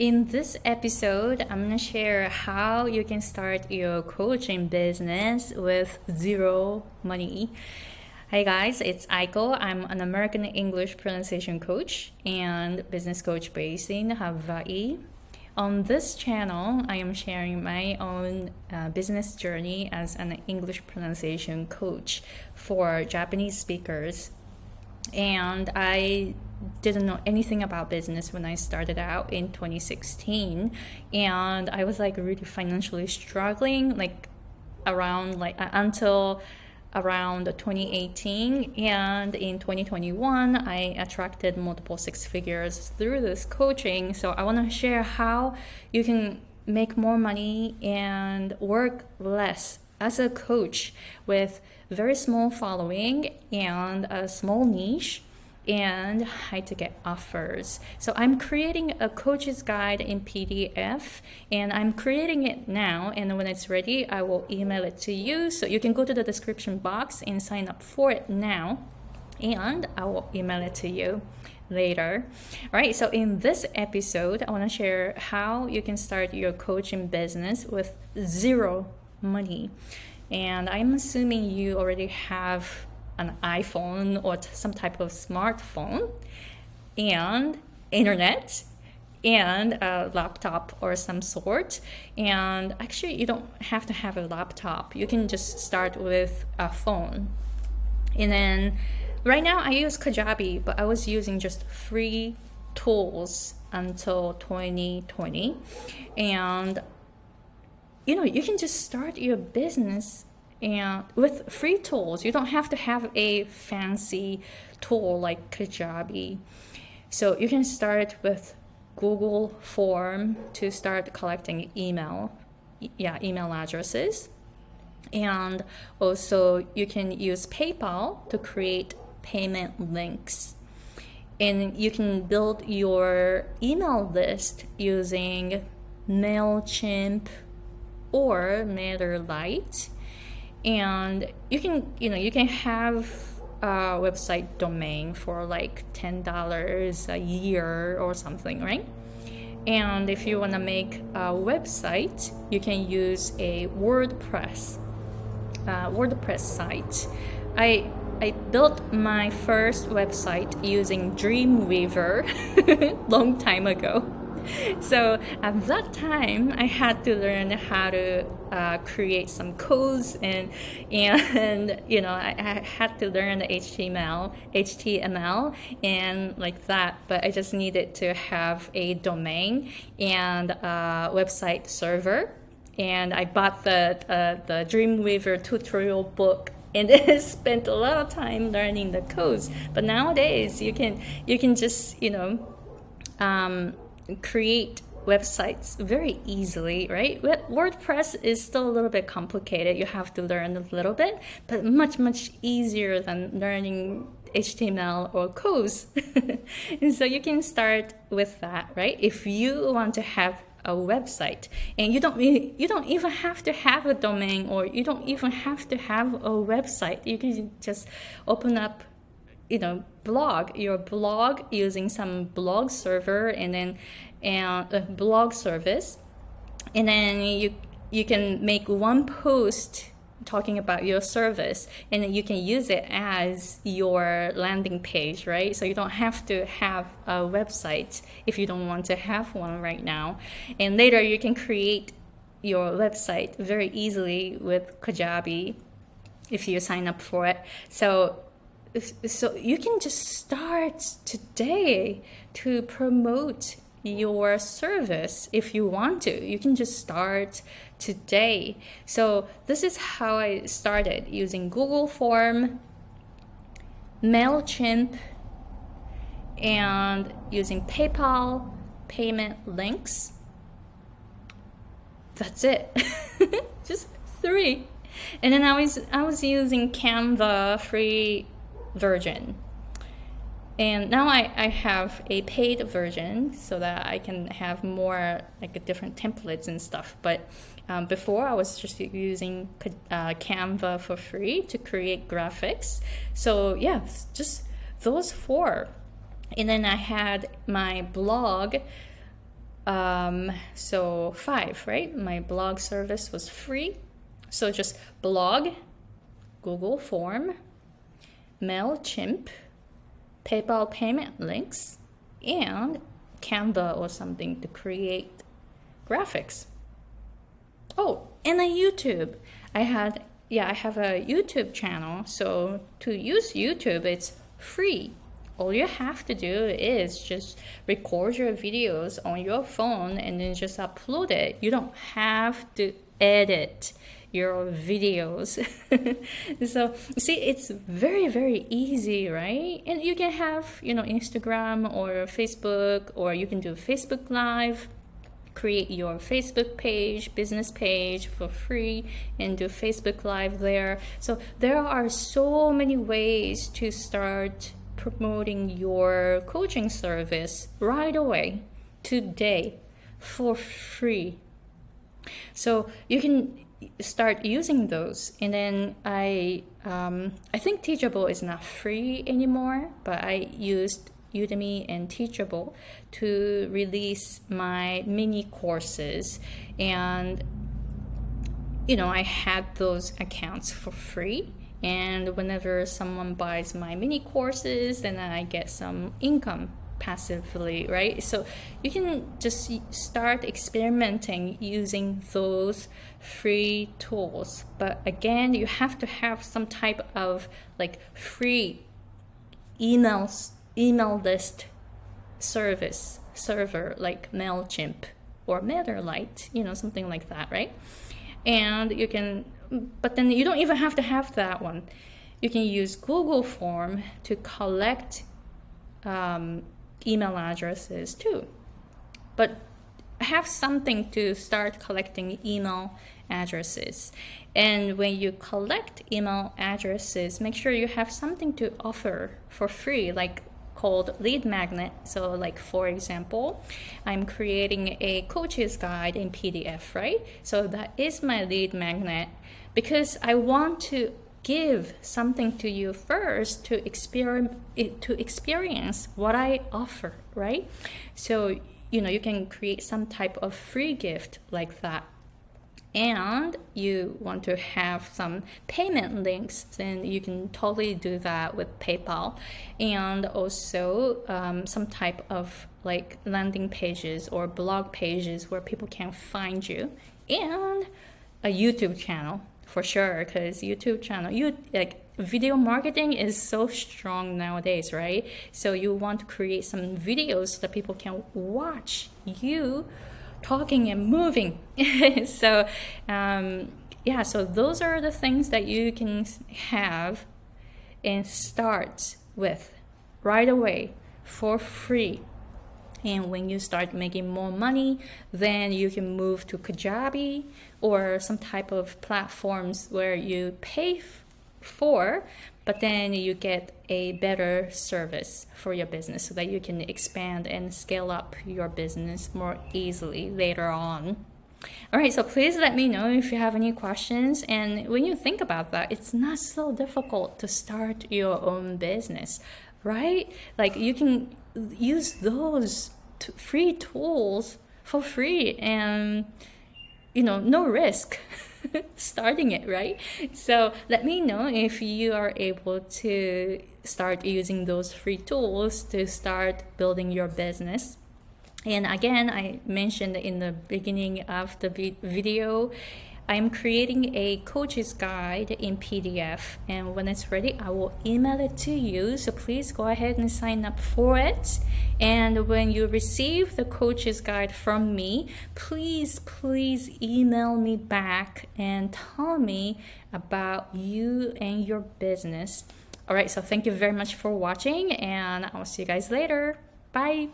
In this episode, I'm to share how you can start your coaching business with zero money. Hi guys, it's Aiko. I'm an American English pronunciation coach and business coach based in Hawaii. On this channel, I am sharing my own uh, business journey as an English pronunciation coach for Japanese speakers. And I didn't know anything about business when I started out in 2016 and I was like really financially struggling like around like uh, until around 2018 and in 2021 i attracted multiple six figures through this coaching. So i want to share how you can make more money and work less as a coach with very small following and a small niche and high ticket offers. So I'm creating a coach's guide in PDF and I'm creating it now. And when it's ready, I will email it to you. So you can go to the description box and sign up for it now. And I will email it to you later. All right, so in this episode, I want to share how you can start your coaching business with zero money. And I'm assuming you already have an iPhone or some type of smartphone and internet and a laptop or some sort. And actually, you don't have to have a laptop. You can just start with a phone. And then right now, I use Kajabi, but I was using just free tools until 2020. And you know, you can just start your business and with free tools. You don't have to have a fancy tool like kajabi. So you can start with google form to start collecting email yeah email addresses. And also you can use paypal to create payment links. And you can build your email list using mailchimp or mailerlite and you can you know you can have a website domain for like ten dollars a year or something, right? And if you want to make a website, you can use a WordPress uh, WordPress site. I I built my first website using Dreamweaver long time ago so at that time, I had to learn how to uh, create some codes and and you know I, I, had to learn the HTML, HTML, and like that. But I just needed to have a domain and a website server. And I bought the uh, the Dreamweaver tutorial book and spent a lot of time learning the codes. But nowadays, you can you can just you know. Um, create websites very easily, right? WordPress is still a little bit complicated. You have to learn a little bit, but much, much easier than learning HTML or codes. and so you can start with that, right? If you want to have a website and you don't you don't even have to have a domain or you don't even have to have a website you can just open up you know blog. Your blog using some blog server and then and a blog service. And then you you can make one post talking about your service and you can use it as your landing page right? So you don't have to have a website if you don't want to have one right now. And later you can create your website very easily with kajabi if you sign up for it. So so you can just start today to promote your service if you want to. You can just start today. So this is how I started using Google Form, MailChimp, and using PayPal payment links. That's it. just three. And then I was I was using Canva free version. And now I, I have a paid version so that I can have more like different templates and stuff. But um, before I was just using uh, Canva for free to create graphics. So yeah, just those four. And then I had my blog Um, so five, right? My blog service was free. So just blog, Google Form, MailChimp, PayPal payment links, and Canva or something to create graphics. Oh, and a YouTube. I had, yeah, I have a YouTube channel. So to use YouTube, it's free. All you have to do is just record your videos on your phone and then just upload it. You don't have to edit your videos. so see, it's very very easy, right? And you can have you know Instagram or Facebook, or you can do Facebook Live create your Facebook page, business page for free and do Facebook Live there. So there are so many ways to start promoting your coaching service right away, today, for free. So you can start using those and then i um, i think teachable is not free anymore but i used Udemy and Teachable to release my mini courses. And, you know, I had those accounts for free. And whenever someone buys my mini courses, then I get some income passively, right? So you can just start experimenting using those free tools. But again, you have to have some type of like free emails email list service server like MailChimp or MailerLite, you know, something like that, right? And you can, but then you don't even have to have that one. You can use Google Form to collect um, email addresses too. But have something to start collecting email addresses. And when you collect email addresses, make sure you have something to offer for free, like called lead magnet. So, like for example, I'm creating a coach's guide in PDF, right? So that is my lead magnet because I want to give something to you first to experience to experience what I offer, right? So you know you can create some type of free gift like that and you want to have some payment links, then you can totally do that with PayPal. And also um, some type of like landing pages or blog pages where people can find you, and a YouTube channel for sure. Because YouTube channel, you like video marketing is so strong nowadays, right? So you want to create some videos that people can watch you talking and moving. so, um, yeah, so those are the things that you can have and start with right away for free. And when you start making more money, then you can move to Kajabi or some type of platforms where you pay for, but then you get a better service for your business so that you can expand and scale up your business more easily later on. All right, so please let me know if you have any questions. And when you think about that, it's not so difficult to start your own business, right? Like you can use those free tools for free and, you know, no risk. starting it, right? So let me know if you are able to start using those free tools to start building your business. And again, I mentioned in the beginning of the video I'm creating a coach's guide in PDF, and when it's ready, I will email it to you. So please go ahead and sign up for it. And when you receive the coach's guide from me, please, please email me back and tell me about you and your business. All right, so thank you very much for watching, and I'll see you guys later. Bye.